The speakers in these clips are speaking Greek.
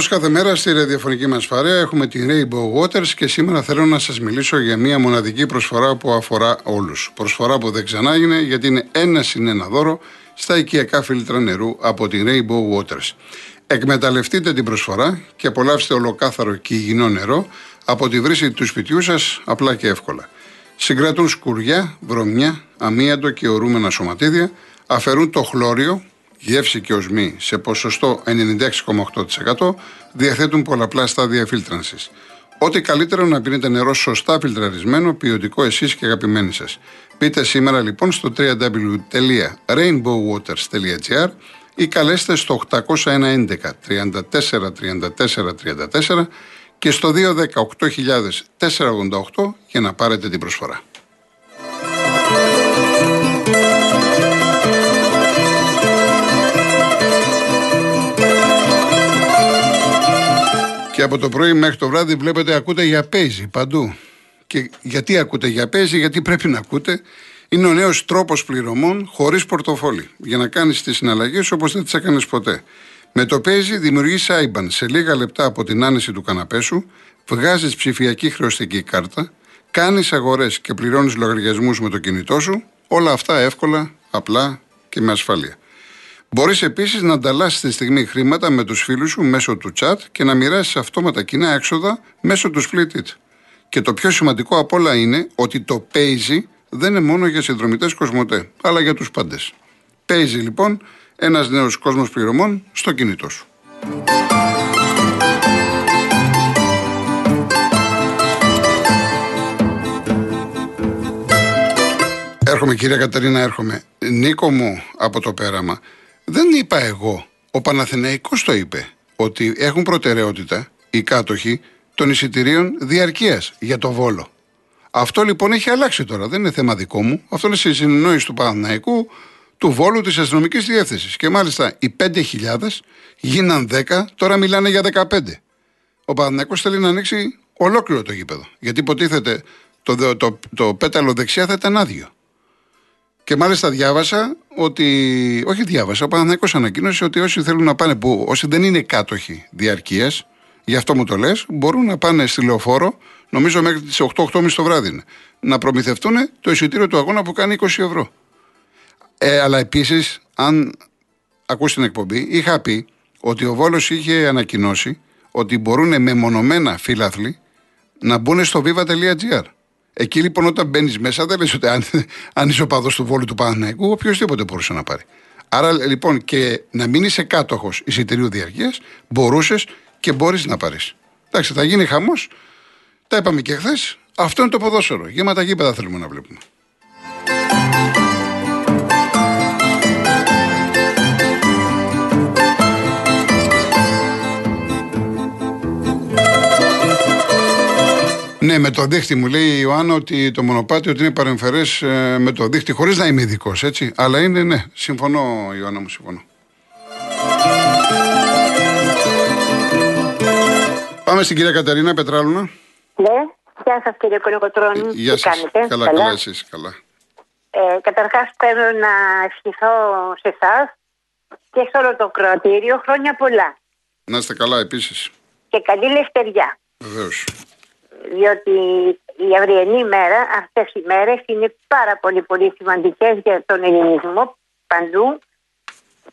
Όπως κάθε μέρα στη ραδιοφωνική μας παρέα έχουμε την Rainbow Waters και σήμερα θέλω να σας μιλήσω για μια μοναδική προσφορά που αφορά όλους. Προσφορά που δεν ξανάγινε γιατί είναι ένα συν ένα δώρο στα οικιακά φίλτρα νερού από την Rainbow Waters. Εκμεταλλευτείτε την προσφορά και απολαύστε ολοκάθαρο και υγιεινό νερό από τη βρύση του σπιτιού σας απλά και εύκολα. Συγκρατούν σκουριά, βρωμιά, αμύαντο και ορούμενα σωματίδια, αφαιρούν το χλώριο, γεύση και οσμή σε ποσοστό 96,8%, διαθέτουν πολλαπλά στάδια φίλτρανσης. Ό,τι καλύτερο να πίνετε νερό σωστά φιλτραρισμένο, ποιοτικό εσείς και αγαπημένοι σας. Πείτε σήμερα λοιπόν στο www.rainbowwaters.gr ή καλέστε στο 811 34 34 34 και στο 218 488 για να πάρετε την προσφορά. Και από το πρωί μέχρι το βράδυ βλέπετε ακούτε για παίζει παντού. Και γιατί ακούτε για παίζει, γιατί πρέπει να ακούτε. Είναι ο νέος τρόπος πληρωμών χωρίς πορτοφόλι. Για να κάνεις τις συναλλαγές όπως δεν τις έκανες ποτέ. Με το παίζει δημιουργείς IBAN σε λίγα λεπτά από την άνεση του καναπέ σου, βγάζεις ψηφιακή χρεωστική κάρτα, κάνεις αγορές και πληρώνεις λογαριασμούς με το κινητό σου. Όλα αυτά εύκολα, απλά και με ασφάλεια. Μπορείς επίσης να ανταλλάσσεις τη στιγμή χρήματα με τους φίλους σου μέσω του chat και να μοιράσεις αυτόματα κοινά έξοδα μέσω του Split It. Και το πιο σημαντικό απ' όλα είναι ότι το Paisy δεν είναι μόνο για συνδρομητές Κοσμοτέ, αλλά για τους πάντες. Paisy λοιπόν ένας νέος κόσμος πληρωμών στο κινητό σου. Έρχομαι κυρία Καταρίνα, έρχομαι. Νίκο μου από το πέραμα. Δεν είπα εγώ. Ο Παναθηναϊκός το είπε. Ότι έχουν προτεραιότητα οι κάτοχοι των εισιτηρίων διαρκείας για το βόλο. Αυτό λοιπόν έχει αλλάξει τώρα. Δεν είναι θέμα δικό μου. Αυτό είναι στη συνεννόηση του Παναθηναϊκού, του Βόλου, της αστυνομικής διεύθυνσης. Και μάλιστα οι 5.000 γίναν 10, τώρα μιλάνε για 15. Ο Παναθηναϊκός θέλει να ανοίξει ολόκληρο το γήπεδο. Γιατί υποτίθεται το, το, το, το πέταλο δεξιά θα ήταν άδειο. Και μάλιστα διάβασα ότι. Όχι, διάβασα. Ο Παναθυναϊκό ανακοίνωσε ότι όσοι θέλουν να πάνε, που όσοι δεν είναι κάτοχοι διαρκείας, γι' αυτό μου το λες, μπορούν να πάνε στη λεωφόρο, νομίζω μέχρι τις 8-8.30 το βράδυ είναι, να προμηθευτούν το εισιτήριο του αγώνα που κάνει 20 ευρώ. Ε, αλλά επίσης, αν ακούσει την εκπομπή, είχα πει ότι ο Βόλος είχε ανακοινώσει ότι μπορούν μεμονωμένα φίλαθλοι να μπουν στο viva.gr. Εκεί λοιπόν όταν μπαίνεις μέσα, δεν λες ότι αν, αν είσαι ο παδός του βόλου του Παναναϊκού, οποιοδήποτε μπορούσε να πάρει. Άρα λοιπόν και να μην είσαι κάτοχος εισιτηρίου διαρκείας, μπορούσες και μπορείς να πάρεις. Εντάξει, θα γίνει χαμός. Τα είπαμε και χθες. Αυτό είναι το ποδόσφαιρο. Γεμάτα γήπεδα θέλουμε να βλέπουμε. Ναι, με το δίχτυ μου λέει η Ιωάννα ότι το μονοπάτι ότι είναι παρεμφερές ε, με το δίχτυ, χωρίς να είμαι ειδικός, έτσι. Αλλά είναι, ναι, συμφωνώ, Ιωάννα μου, συμφωνώ. Πάμε στην κυρία Καταρίνα Πετράλουνα. Ναι, γεια σας κύριε Κολοκοτρώνη. Γεια σας. Καλά, καλά, καλά εσείς, καλά. Ε, Καταρχάς θέλω να ευχηθώ σε εσάς και σε όλο το κρατήριο χρόνια πολλά. Να είστε καλά επίσης. Και καλή λευτεριά. Βεβαίως διότι η αυριανή μέρα, αυτές οι μέρες είναι πάρα πολύ πολύ σημαντικές για τον ελληνισμό παντού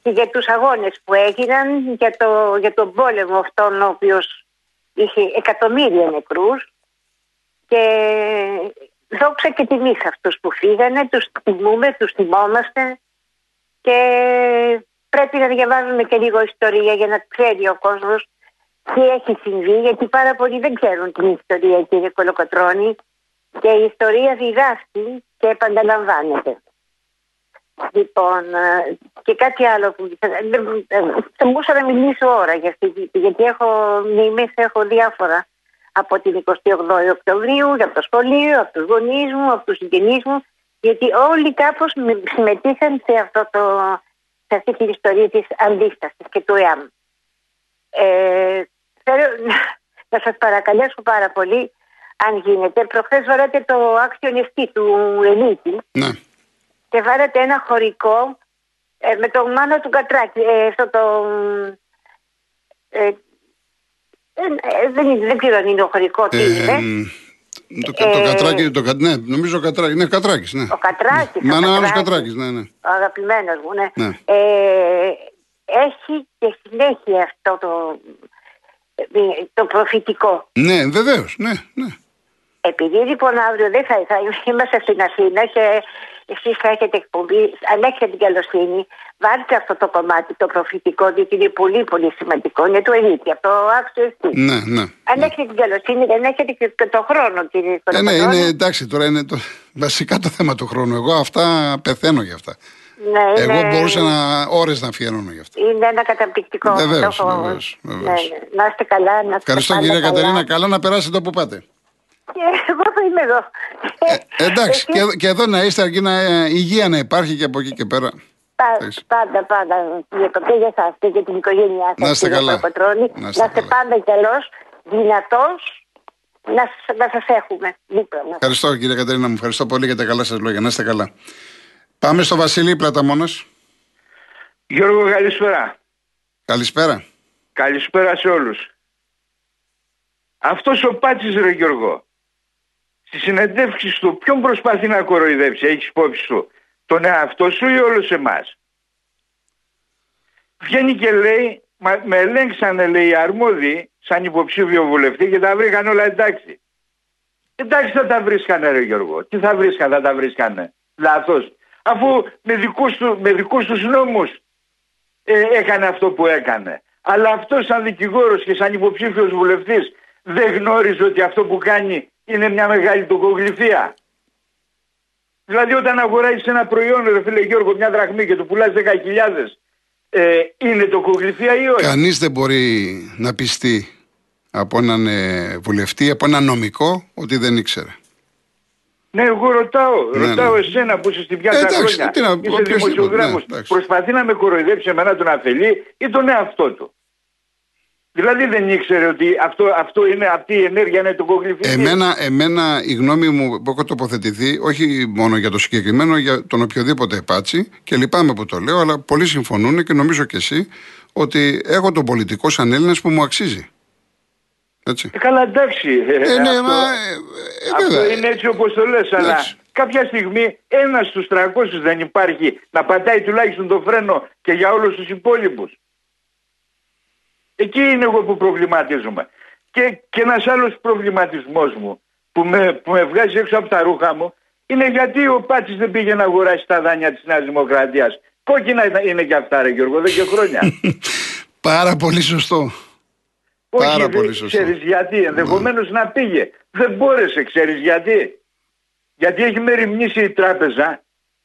και για τους αγώνες που έγιναν για, το, για τον πόλεμο αυτόν ο οποίος είχε εκατομμύρια νεκρούς. Και δόξα και τιμή σε αυτούς που φύγανε, τους τιμούμε, τους θυμόμαστε και πρέπει να διαβάζουμε και λίγο ιστορία για να ξέρει ο κόσμος τι έχει συμβεί, γιατί πάρα πολλοί δεν ξέρουν την ιστορία, κύριε Κολοκοτρώνη, και η ιστορία διδάσκει και επαναλαμβάνεται. Λοιπόν, ε, και κάτι άλλο που θα μπορούσα να μιλήσω ώρα για αυτή, γιατί έχω μνήμες, έχω διάφορα από την 28η Οκτωβρίου, από το σχολείο, από τους γονείς μου, από τους συγγενείς μου, γιατί όλοι κάπως συμμετείχαν σε, αυτό το, σε αυτή την ιστορία της αντίστασης και του ΕΑΜ. Ε, Θέλω να σας παρακαλέσω πάρα πολύ, αν γίνεται. Προχθές βάλατε το άξιο νηστή του Ελίτη. Ναι. Και βάλατε ένα χωρικό ε, με το μάνο του Κατράκη. Ε, αυτό το... Ε, δεν, είναι- δεν ξέρω αν είναι ο χωρικός τι Ε, είναι. μ, το, το Ε, κατράκι, το, κα- ναι, νομίζω κατράκι, ναι, κατράκης, ναι. Ο Κατράκης, Μα ο ένα άλλος Κατράκης. κατράκης, ναι, ναι. Ο αγαπημένος μου, ναι. Ναι. Ε, έχει και συνέχεια αυτό το, ε, το προφητικό. Ναι, βεβαίως, ναι, ναι. Επειδή λοιπόν αύριο δεν θα, θα είμαστε στην Αθήνα και εσείς θα έχετε εκπομπή, αν έχετε την καλοσύνη, βάλτε αυτό το κομμάτι, το προφητικό, διότι είναι πολύ πολύ σημαντικό. Είναι το ερήτη, αυτό άξιο εσύ. Ναι, ναι. Αν έχετε την καλοσύνη, δεν έχετε και και το χρόνο, κύριε Ε, ναι, Κολοκοτρώνη. είναι εντάξει, τώρα είναι το, βασικά το θέμα του χρόνου. Εγώ αυτά πεθαίνω για αυτά. Ναι, Εγώ είναι- μπορούσα να, ώρες να αφιερώνω για αυτά. Είναι ένα καταπληκτικό. Βεβαίως, το έχω- βεβαίως, Ναι, βεβαίως. ναι. Να είστε καλά, να είστε Ευχαριστώ πάντα κυρία καλά. Κατερίνα, καλά να περάσετε όπου πάτε. Και εγώ θα είμαι εδώ. Ε, εντάξει, Εσείς και, εδώ- και εδώ να είστε αρκεί να ε, υγεία να υπάρχει και από εκεί και πέρα. πα- εντάξει. Πάντα, πάντα. Για το και για εσάς και για την οικογένειά σας. Να είστε κύριε καλά. Κολοκοτρώνη. Να Να είστε είστε καλά. πάντα καλός, δυνατός, να, σ- να σας έχουμε δίπλα μας. Ευχαριστώ κύριε Κατερίνα μου, ευχαριστώ πολύ για τα καλά σας λόγια. Να είστε καλά. Πάμε στο Βασίλη Πλαταμόνας. Γιώργο καλησπέρα. Καλησπέρα. Καλησπέρα σε όλους. Αυτός ο Πάτσης ρε Γιώργο. Στη συνεντεύξη του ποιον προσπαθεί να κοροϊδέψει, έχεις υπόψη του. Τον εαυτό σου ή όλους εμάς; Βγαίνει και λέει, «Μα- με ελέγξανε λέει οι αρμόδιοι σαν υποψήφιο βουλευτή και τα βρήκαν όλα εντάξει. Εντάξει θα τα βρίσκανε ρε Γιώργο. Τι θα βρίσκανε, θα τα βρίσκανε. Λάθος. Αφού με δικούς, του, με δικούς τους νόμους ε, έκανε αυτό που έκανε. Αλλά αυτό σαν δικηγόρος και σαν υποψήφιος βουλευτής δεν γνώριζε ότι αυτό που κάνει είναι μια μεγάλη τοκογλυφία. Δηλαδή όταν αγοράζεις ένα προϊόν, ρε φίλε Γιώργο, μια δραχμή και το πουλάς 10.000, ε, είναι τοκογλυφία ή όχι; Κανείς δεν μπορεί να πιστεί από έναν ε, βουλευτή, από έναν νομικό, ότι δεν ήξερε. Ναι, εγώ ρωτάω. Ναι, ρωτάω ναι. εσένα που είσαι στην πιάτα Ε, εντάξει, χρόνια. τι να- είσαι οποιοσδήποτε, δημοσιογράφος. ναι, εντάξει. Προσπαθεί να με κοροϊδέψει εμένα τον αφελή ή τον εαυτό του. Δηλαδή δεν ήξερε ότι αυτό, αυτό είναι, αυτή η ενέργεια είναι τοκογλυφική. Εμένα, εμένα η γνώμη μου που έχω τοποθετηθεί, όχι μόνο για το συγκεκριμένο, για τον οποιοδήποτε πάτσι, και λυπάμαι που το λέω, αλλά πολλοί συμφωνούν και νομίζω και εσύ, ότι έχω τον πολιτικό σαν Έλληνας που μου αξίζει. Έτσι. Ε, καλά εντάξει. Ε, Ε, ναι, αυτό, μα, ε, ε, αυτό βέβαια. είναι έτσι όπως το λες, αλλά Εντάξει. κάποια στιγμή ένας στους 300 δεν υπάρχει να πατάει τουλάχιστον το φρένο και για όλους τους υπόλοιπους. Εκεί είναι εγώ που προβληματίζομαι. Και, και ένας άλλος προβληματισμός μου που με, που με βγάζει έξω από τα ρούχα μου είναι γιατί ο Πάτσης δεν πήγε να αγοράσει τα δάνεια της Νέας Δημοκρατίας. Κόκκινα είναι- είναι και αυτά ρε Γιώργο, δεν και χρόνια. Πάρα πολύ σωστό. Πάρα Όχι, πολύ δεν σωστό. ξέρεις γιατί. Ενδεχομένως να πήγε. Δεν μπόρεσε, ξέρεις γιατί. Γιατί έχει μεριμνήσει η τράπεζα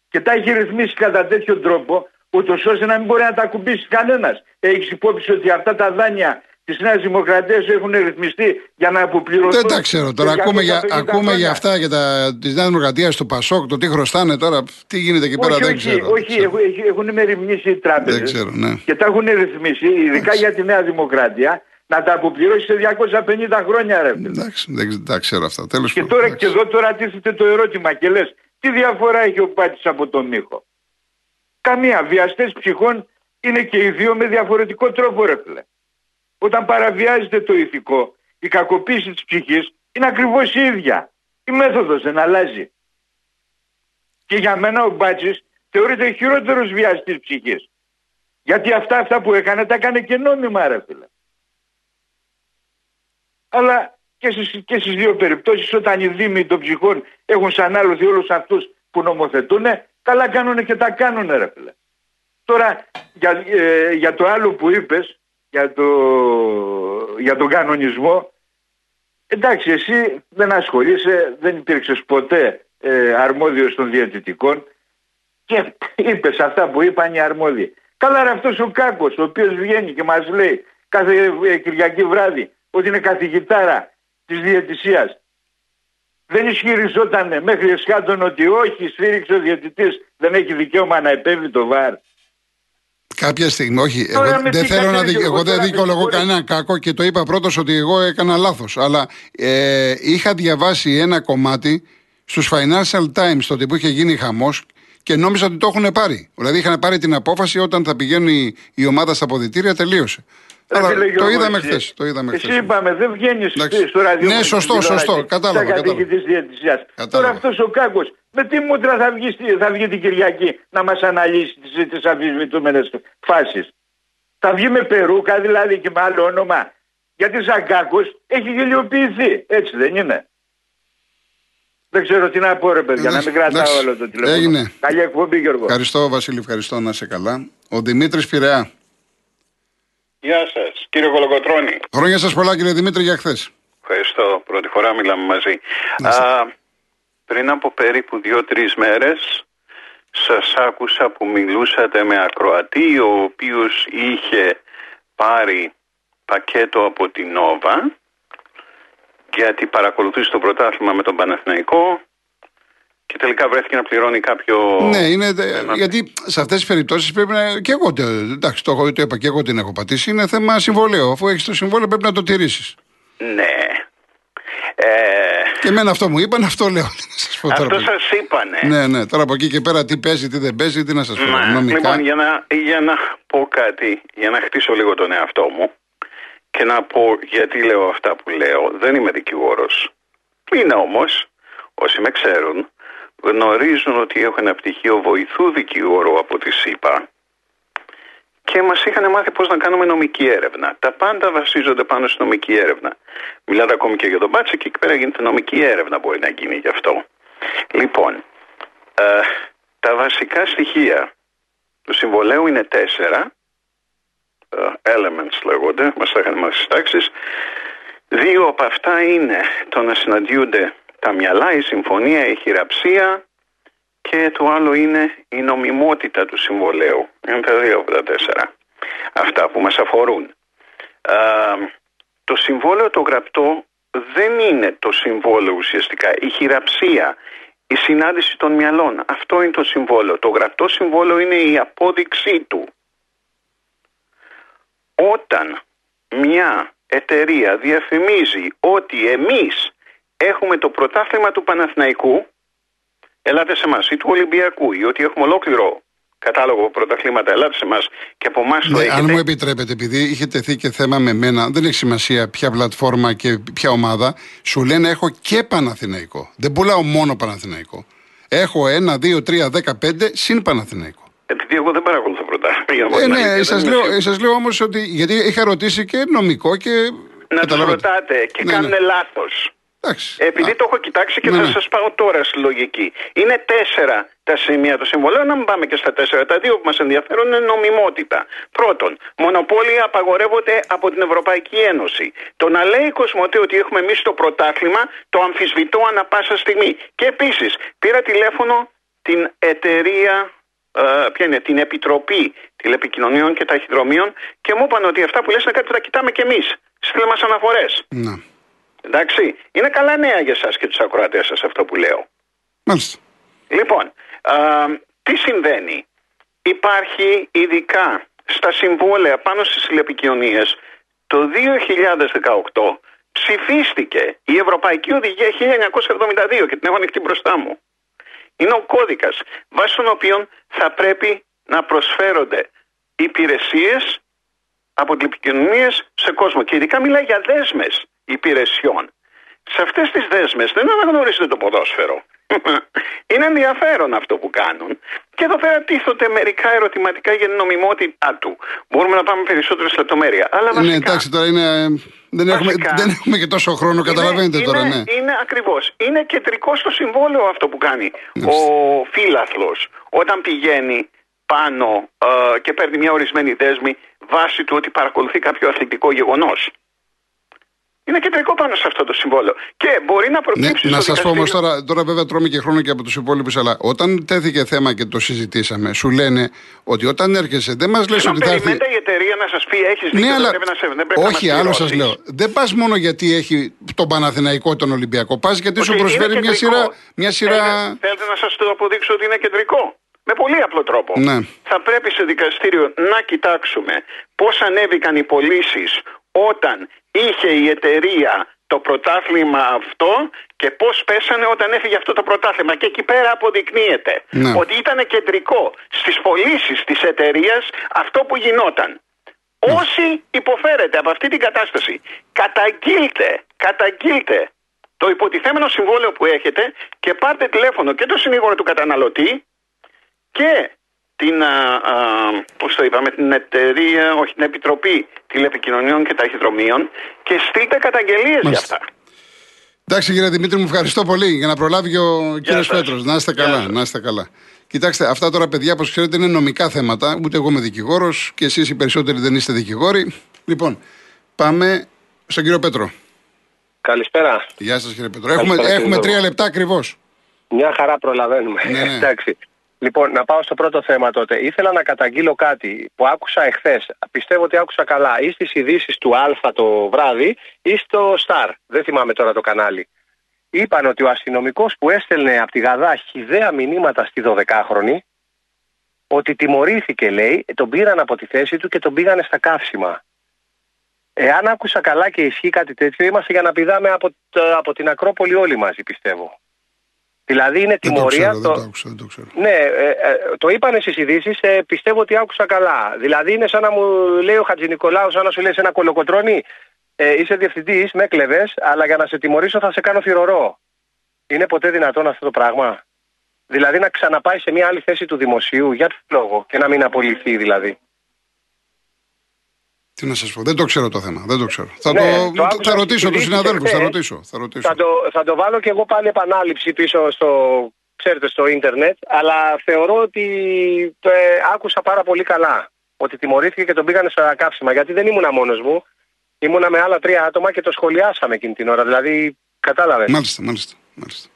και τα έχει ρυθμίσει κατά τέτοιο τρόπο ούτως ώστε να μην μπορεί να τα ακουμπήσει κανένας. Έχεις υπόψη ότι αυτά τα δάνεια της Νέας Δημοκρατίας έχουν ρυθμιστεί για να αποπληρωθούν. Δεν τα ξέρω τώρα. σε Ακούμε για, 250 ακούμε χρόνια. για αυτά για τα, της Νέας Δημοκρατίας, του Πασόκ, το τι χρωστάνε τώρα, τι γίνεται εκεί πέρα όχι, δεν όχι, ξέρω. όχι, Δεν ξέρω. έχουν- έχουν- έχουν μεριμνήσει οι τράπεζες Δεν ξέρω, ναι. και τα έχουν ρυθμίσει, ειδικά Εντάξει. για τη Νέα Δημοκρατία, να τα αποπληρώσεις σε 250 χρόνια ρε φίλε. Εντάξει, δεν τα ξέρω αυτά. Τέλος Και πάντων, τώρα εντάξει. και εδώ τώρα τίθεται το ερώτημα και λες τι διαφορά έχει ο Πάτης από τον Μίχο. Καμία. Βιαστές ψυχών είναι και οι δύο με διαφορετικό τρόπο ρε φίλε. Όταν παραβιάζεται το ηθικό, η κακοποίηση της ψυχής είναι ακριβώς η ίδια. Η μέθοδος δεν αλλάζει. Και για μένα ο Μπάτσης θεωρείται ο χειρότερος βιαστής ψυχής. Γιατί αυτά, αυτά που έκανε τα έκανε και νόμιμα ρε φίλε. Αλλά και στις, και στις δύο περιπτώσεις όταν οι δήμοι των ψυχών έχουν σαν άλοθη όλους αυτούς που νομοθετούν, καλά κάνουν και τα κάνουν ρε φίλε. Τώρα για, ε, για το άλλο που είπες, για, το, για τον κανονισμό, εντάξει εσύ δεν ασχολείσαι, δεν υπήρξες ποτέ ε, αρμόδιος των διαιτητικών και είπες αυτά που είπαν οι αρμόδιοι. Καλά ρε αυτός ο Κάκος ο οποίος βγαίνει και μας λέει κάθε ε, Κυριακή βράδυ ότι είναι καθηγητάρα της διαιτησίας. Δεν ισχυριζόταν μέχρι εσχάτων ότι όχι στήριξε ο διαιτητής δεν έχει δικαίωμα να επέμβει το ΒΑΡ. Κάποια στιγμή, όχι. Τώρα Εγώ με δεν τι θέλω να κάνετε, δι... Γιώργο, εγώ δεν τώρα με δικαιολογώ συγχωρείτε. κανένα κακό και το είπα πρώτος ότι εγώ έκανα λάθος. Αλλά ε, είχα διαβάσει ένα κομμάτι στους Financial Times τότε που είχε γίνει χαμός και νόμιζα ότι το έχουν πάρει. Δηλαδή είχαν πάρει την απόφαση όταν θα πηγαίνει η ομάδα στα αποδητήρια, τελείωσε. Αλλά Ρε φίλε το Γιώργο, είδαμε εσύ- χθες, το είδαμε Εσύ χθες. είπαμε, δεν βγαίνεις Εντάξει. στο ραδιόφωνο. Ναι, στην σωστό, τηλεόραση, σωστό. Κατάλαβα, Σαν κατάλαβα. καθηγητής διαιτησίας. Κατάλαβα. Τώρα αυτός ο Κάγκος με τι μούτρα θα βγει, στη- θα βγει την Κυριακή να μας αναλύσει τις, τις αμφισβητούμενες φάσεις. Θα βγει με περούκα δηλαδή και με άλλο όνομα. Γιατί σαν Κάγκος έχει γελιοποιηθεί. Έτσι δεν είναι. Δεν ξέρω τι να πω ρε παιδιά, να μην κρατάω Εντάξει. όλο το τηλέφωνο. Έγινε. Καλή εκπομπή Γιώργο. Ευχαριστώ, Βασίλη, ευχαριστώ να είσαι καλά. Ο Δημήτρης Πειραιά. Γεια σας, κύριε Κολοκοτρώνη. Χρόνια σας πολλά, κύριε Δημήτρη, για χθες. Ευχαριστώ. Πρώτη φορά μιλάμε μαζί. Να είστε. Α, πριν από περίπου δύο-τρεις μέρες σας άκουσα που μιλούσατε με ακροατή ο οποίος είχε πάρει πακέτο από την Νόβα γιατί παρακολουθούσε το πρωτάθλημα με τον Παναθηναϊκό και τελικά βρέθηκε να πληρώνει κάποιο... Ναι, είναι, ε, γιατί σε αυτές τις περιπτώσεις πρέπει να. και εγώ. το- Εντάξει, το, έχω- το είπα και εγώ την έχω πατήσει. Είναι θέμα συμβολέου. Αφού έχεις το συμβόλαιο, πρέπει να το τηρήσεις. Ναι. Ε, Και εμένα αυτό μου είπαν, αυτό λέω. Τι να σας πω τώρα. αυτό παιδί. σας είπανε. Ναι, ναι. Τώρα από εκεί και πέρα τι παίζει, τι δεν παίζει, τι να σας πω. Ναι, Νομικά. Λοιπόν, για να, για να πω κάτι, για να χτίσω λίγο τον εαυτό μου και να πω γιατί λέω αυτά που λέω. Δεν είμαι δικηγόρος. Είναι όμως, όσοι με ξέρουν, γνωρίζουν ότι έχω ένα πτυχίο βοηθού δικηγόρου από τη ΣΥΠΑ και μας είχαν μάθει πώς να κάνουμε νομική έρευνα. Τα πάντα βασίζονται πάνω στη νομική έρευνα. Μιλάτε ακόμη και για τον Μπάτσε και εκεί πέρα γίνεται νομική έρευνα μπορεί να γίνει γι' αυτό. Λοιπόν, ε, τα βασικά στοιχεία του συμβολέου είναι τέσσερα. ε, elements λέγονται, μας τα είχαν μάθει στις τάξεις. Δύο από αυτά είναι το να συναντιούνται τα μυαλά, η συμφωνία, η χειραψία και το άλλο είναι η νομιμότητα του συμβολέου. Είναι τα δύο από τα τέσσερα. Αυτά που μας αφορούν. Α, το συμβόλαιο το γραπτό δεν είναι το συμβόλαιο ουσιαστικά. Η χειραψία, η συνάντηση των μυαλών, αυτό είναι το συμβόλαιο. Το γραπτό συμβόλαιο είναι η απόδειξή του. Όταν μια εταιρεία διαφημίζει ότι εμείς έχουμε το πρωτάθλημα του Παναθηναϊκού, ελάτε σε εμάς, ή του Ολυμπιακού, ή ότι έχουμε ολόκληρο κατάλογο πρωταθλήματα, ελάτε σε εμάς και από εμάς το Ναι, έχετε. αν μου επιτρέπετε, επειδή είχε τεθεί και θέμα με μένα, δεν έχει σημασία ποια πλατφόρμα και ποια ομάδα, σου λένε έχω και Παναθηναϊκό. Δεν πουλάω μόνο Παναθηναϊκό. Έχω ένα, δύο, τρία, δέκα, πέντε συν Παναθηναϊκό. Επειδή εγώ δεν παρακολουθώ πρωτάθλημα. για να πω Ε, την ναι, αλήθεια, σας δεν λέω, είμαι σίγουρος. σας λέω όμως ότι. Γιατί είχα ρωτήσει και νομικό και. Να τους καταλάβατε. ρωτάτε και Ναι, κάνουν ναι. λάθος. Εντάξει. Επειδή Α, το έχω κοιτάξει και Ναι, θα ναι. σας πάω τώρα στη λογική. Είναι τέσσερα τα σημεία του συμβολέου, να μην πάμε και στα τέσσερα. Τα δύο που μας ενδιαφέρουν είναι νομιμότητα. Πρώτον, μονοπόλια απαγορεύονται από την Ευρωπαϊκή Ένωση. Το να λέει η Κοσμοτέ ότι έχουμε εμείς το πρωτάθλημα, το αμφισβητώ ανα πάσα στιγμή. Και επίσης, πήρα τηλέφωνο την εταιρεία ε, ποια είναι, την Επιτροπή Τηλεπικοινωνιών και Ταχυδρομείων και μου είπαν ότι αυτά που λες είναι κάτι που θα κοιτάμε κι εμείς. Στείλε μας αναφορές. Να. Εντάξει, είναι καλά νέα για εσάς και τους ακροατές σας αυτό που λέω. Μάλιστα. Λοιπόν, α, τι συμβαίνει; Υπάρχει ειδικά στα συμβόλαια πάνω στις τηλεπικοινωνίες το 2018 ψηφίστηκε η Ευρωπαϊκή Οδηγία 1972 και την έχω ανοιχτή μπροστά μου. Είναι ο κώδικας βάσει των οποίων θα πρέπει να προσφέρονται υπηρεσίες από τηλεπικοινωνίες σε κόσμο και ειδικά μιλάει για δέσμες υπηρεσιών. Σε αυτές τις δέσμες δεν αναγνωρίζεται το ποδόσφαιρο. Είναι ενδιαφέρον αυτό που κάνουν. Και εδώ πέρα τίθονται μερικά ερωτηματικά για την νομιμότητά του. Μπορούμε να πάμε περισσότερο σε λεπτομέρεια. Αλλά βασικά, Ναι, εντάξει, τώρα είναι. ε, Δεν έχουμε, Βασικά. δεν έχουμε και τόσο χρόνο, είναι- καταλαβαίνετε είναι, τώρα, ναι. Είναι ακριβώς. Είναι κεντρικό στο συμβόλαιο αυτό που κάνει ο φίλαθλος όταν πηγαίνει πάνω ε, και παίρνει μια ορισμένη δέσμη βάσει του ότι παρακολουθεί κάποιο αθλητικό γεγονός. Είναι κεντρικό πάνω σε αυτό το συμβόλαιο. Και μπορεί να Ναι, προκύψει να στο σας πω όμως δικαστήριο- τώρα, τώρα βέβαια τρώμε και χρόνο και από τους υπόλοιπους, αλλά όταν τέθηκε θέμα και το συζητήσαμε, σου λένε ότι όταν έρχεσαι δεν μας λες Ενώ ότι θα έρθει. περιμένετε η εταιρεία να σας πει: Έχεις δίκιο, Ναι, δεν αλλά. πρέπει να σε δεν πρέπει να Όχι, μας άλλο σας πληρώσεις». λέω. Δεν πας μόνο γιατί έχει τον Παναθηναϊκό τον Ολυμπιακό. Πας γιατί Όχι, σου προσφέρει είναι μια κεντρικό. σειρά. Μια σειρά... Θέλετε, θέλετε να σας το αποδείξω ότι είναι κεντρικό. Με πολύ απλό τρόπο. Ναι. Θα πρέπει σε δικαστήριο να κοιτάξουμε πώς ανέβηκαν οι πωλήσεις όταν είχε η εταιρεία το πρωτάθλημα αυτό και πώς πέσανε όταν έφυγε αυτό το πρωτάθλημα. Και εκεί πέρα αποδεικνύεται Ναι. ότι ήταν κεντρικό στις πωλήσεις της εταιρείας αυτό που γινόταν. Όσοι υποφέρετε από αυτή την κατάσταση, καταγγείλτε, καταγγείλτε το υποτιθέμενο συμβόλαιο που έχετε και πάρτε τηλέφωνο και το συνήγορο του καταναλωτή και την, α, α, πώς το είπαμε, την εταιρεία, όχι την Επιτροπή Τηλεπικοινωνιών και Ταχυδρομείων και στείλτε καταγγελίες για αυτά. Εντάξει κύριε Δημήτρη, μου ευχαριστώ πολύ για να προλάβει και ο κύριος σας. Πέτρος. Να είστε Γεια καλά, σας. να είστε καλά. Κοιτάξτε, αυτά τώρα παιδιά, όπως ξέρετε, είναι νομικά θέματα. Ούτε εγώ είμαι δικηγόρος και εσείς οι περισσότεροι δεν είστε δικηγόροι. Λοιπόν, πάμε στον κύριο Πέτρο. Καλησπέρα. Γεια σας κύριε Πέτρο. Έχουμε, Καλησπέρα, έχουμε κύριε τρία Γιώργο. λεπτά ακριβώς. Μια χαρά προλαβαίνουμε. Ναι, ναι. Εντάξει. Λοιπόν, να πάω στο πρώτο θέμα τότε. Ήθελα να καταγγείλω κάτι που άκουσα εχθές. Πιστεύω ότι άκουσα καλά. Ή στις ειδήσεις του Α το βράδυ ή στο Star. Δεν θυμάμαι τώρα το κανάλι. Είπαν ότι ο αστυνομικός που έστελνε από τη Γαδά χιδαία μηνύματα στη 12χρονη ότι τιμωρήθηκε, λέει, τον πήραν από τη θέση του και τον πήγανε στα καύσιμα. Εάν άκουσα καλά και ισχύει κάτι τέτοιο, είμαστε για να πηδάμε από, το- από την Ακρόπολη όλοι μαζί, πιστεύω. Δηλαδή είναι Δεν το τιμωρία. ξέρω, δεν το άκουσα, δεν το ξέρω. Ναι, ε, ε, το είπανε στι ειδήσεις, ε, πιστεύω ότι άκουσα καλά. Δηλαδή είναι σαν να μου λέει ο Χατζη Νικολάου, σαν να σου λέει σε ένα κολοκοτρόνι, ε, είσαι διευθυντής, με κλεβε, αλλά για να σε τιμωρήσω θα σε κάνω θηρορό. Είναι ποτέ δυνατόν αυτό το πράγμα; Δηλαδή να ξαναπάει σε μια άλλη θέση του δημοσίου, για ποιο λόγο, και να μην απολυθεί δηλαδή. Τι να σας πω, δεν το ξέρω το θέμα. Δεν το ξέρω. Θα, Ναι, το, το θα άκουσα ρωτήσω στις τους ειδήσεις συναδέλφους. Θα εχθές. ρωτήσω. Θα ρωτήσω. Θα το, θα το βάλω και εγώ πάλι επανάληψη πίσω στο, ξέρετε, στο ίντερνετ, αλλά θεωρώ ότι το ε, άκουσα πάρα πολύ καλά. Ότι τιμωρήθηκε και τον πήγανε στα καύσιμα. Γιατί δεν ήμουνα μόνος μου. Ήμουνα με άλλα τρία άτομα και το σχολιάσαμε εκείνη την ώρα. Δηλαδή, κατάλαβες. Μάλιστα, μάλιστα. μάλιστα.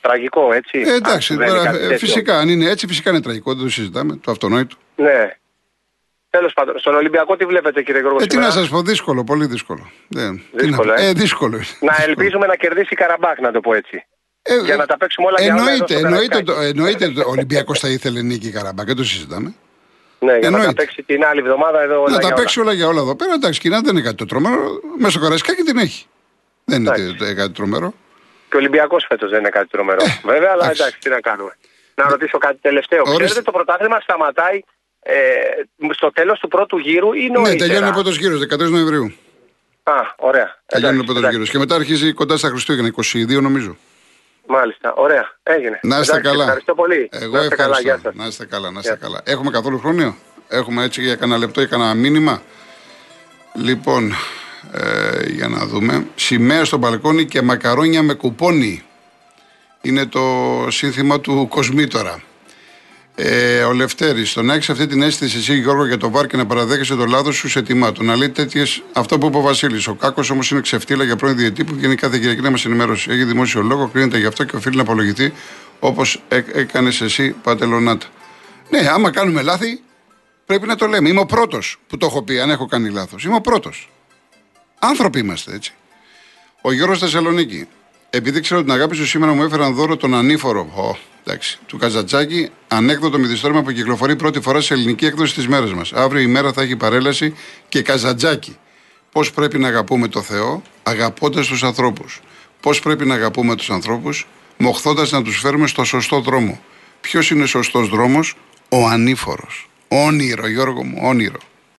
Τραγικό, έτσι. Ε, αν εντάξει, συμβαίνει τώρα, κάτι ε, τέτοιο. φυσικά, αν είναι έτσι, φυσικά είναι τραγικό. Δεν το συζητάμε. Το αυτονόητο. Ναι. Τέλος πάντων, στον Ολυμπιακό τι βλέπετε, κύριε Γιώργο. Ε, τι να σήμερα; σας πω, δύσκολο, πολύ δύσκολο. Δεν, τι Δύσκολο, να, ε; ε, δύσκολο. είναι. Να Δύσκολο. ελπίζουμε να κερδίσει η Καραμπάκ, να το πω έτσι. Ε, για να τα παίξουμε όλα για όλα εδώ Εννοείται, στο εννοείται, το, Καραϊσκάκι. εννοείται το Ολυμπιακός θα ήθελε νίκη Καραμπάκ, δεν το συζητάμε. Ναι, για να Εννοείται. τα παίξει την άλλη εβδομάδα εδώ όλα να για τα όλα. παίξει όλα για όλα εδώ πέρα. Εντάξει, κοινά δεν είναι κάτι το τρομερό. Μέσα στο Καραϊσκάκι την έχει. Δεν είναι Εντάξει. τε- τε- κάτι τρομερό. Και ο Ολυμπιακός φέτος δεν είναι κάτι τρομερό. Βέβαια, αλλά Ε, εντάξει. εντάξει, τι να κάνουμε. Να ρωτήσω κάτι τελευταίο. Ορίστε. Ξέρετε, το πρωτάθλημα σταματάει ε, στο τέλος του πρώτου γύρου ή Ναι, νωρίτερα; τελειώνει ο πρώτος γύρος, 13 Νοεμβρίου. Α, ωραία. Τελειώνει ο Εντάξει, πρώτος εντάξει. γύρος. Και μετά αρχίζει κοντά στα Χριστούγεννα, 22 νομίζω. Μάλιστα, ωραία. Έγινε. Να είστε Εντάξει, καλά. Ευχαριστώ πολύ. Εγώ να είστε καλά, ευχαριστώ. γεια σας. Να είστε καλά, να είστε Γεια. καλά. Έχουμε καθόλου χρόνιο. Έχουμε έτσι για κανένα λεπτό ή κανένα μήνυμα; Λοιπόν, ε, για να δούμε. Σημαία στο μπαλκόνι και μακαρόνια με κουπόνι. Είναι το σύνθημα του Κοσμήτορα. Ε, ο Λευτέρης, το να έχεις αυτή την αίσθηση εσύ, Γιώργο, για το βάρ και να παραδέχεσαι το λάθος σου σε τιμά. Το να λέει τέτοιες. Αυτό που είπε ο Βασίλης. Ο Κάκος όμως είναι ξεφτύλα για πρώην διετή που βγαίνει κάθε Κυριακή να μας ενημερώσει. Έχει δημόσιο λόγο, κρίνεται γι' αυτό και οφείλει να απολογηθεί όπως έκανες εσύ, Πατελονάτα. Ναι, άμα κάνουμε λάθη, πρέπει να το λέμε. Είμαι ο πρώτος που το έχω πει, αν έχω κάνει λάθος. Είμαι ο πρώτος. Άνθρωποι είμαστε, έτσι. Ο Γιώργος Θεσσαλονίκη. Επειδή ξέρω την αγάπη σου, σήμερα μου έφεραν δώρο τον ανήφορο ο, εντάξει, του Καζατσάκη, ανέκδοτο μυθιστόρημα που κυκλοφορεί πρώτη φορά σε ελληνική έκδοση της μέρας μας. Αύριο η μέρα θα έχει παρέλαση και Καζατζάκη. Πώς πρέπει να αγαπούμε το Θεό, αγαπώντας τους ανθρώπους. Πώς πρέπει να αγαπούμε τους ανθρώπους, μοχθώντας να τους φέρουμε στο σωστό δρόμο. Ποιος είναι σωστός δρόμος, ο ανήφορος. Όνειρο, Γιώργο μου, όνειρο.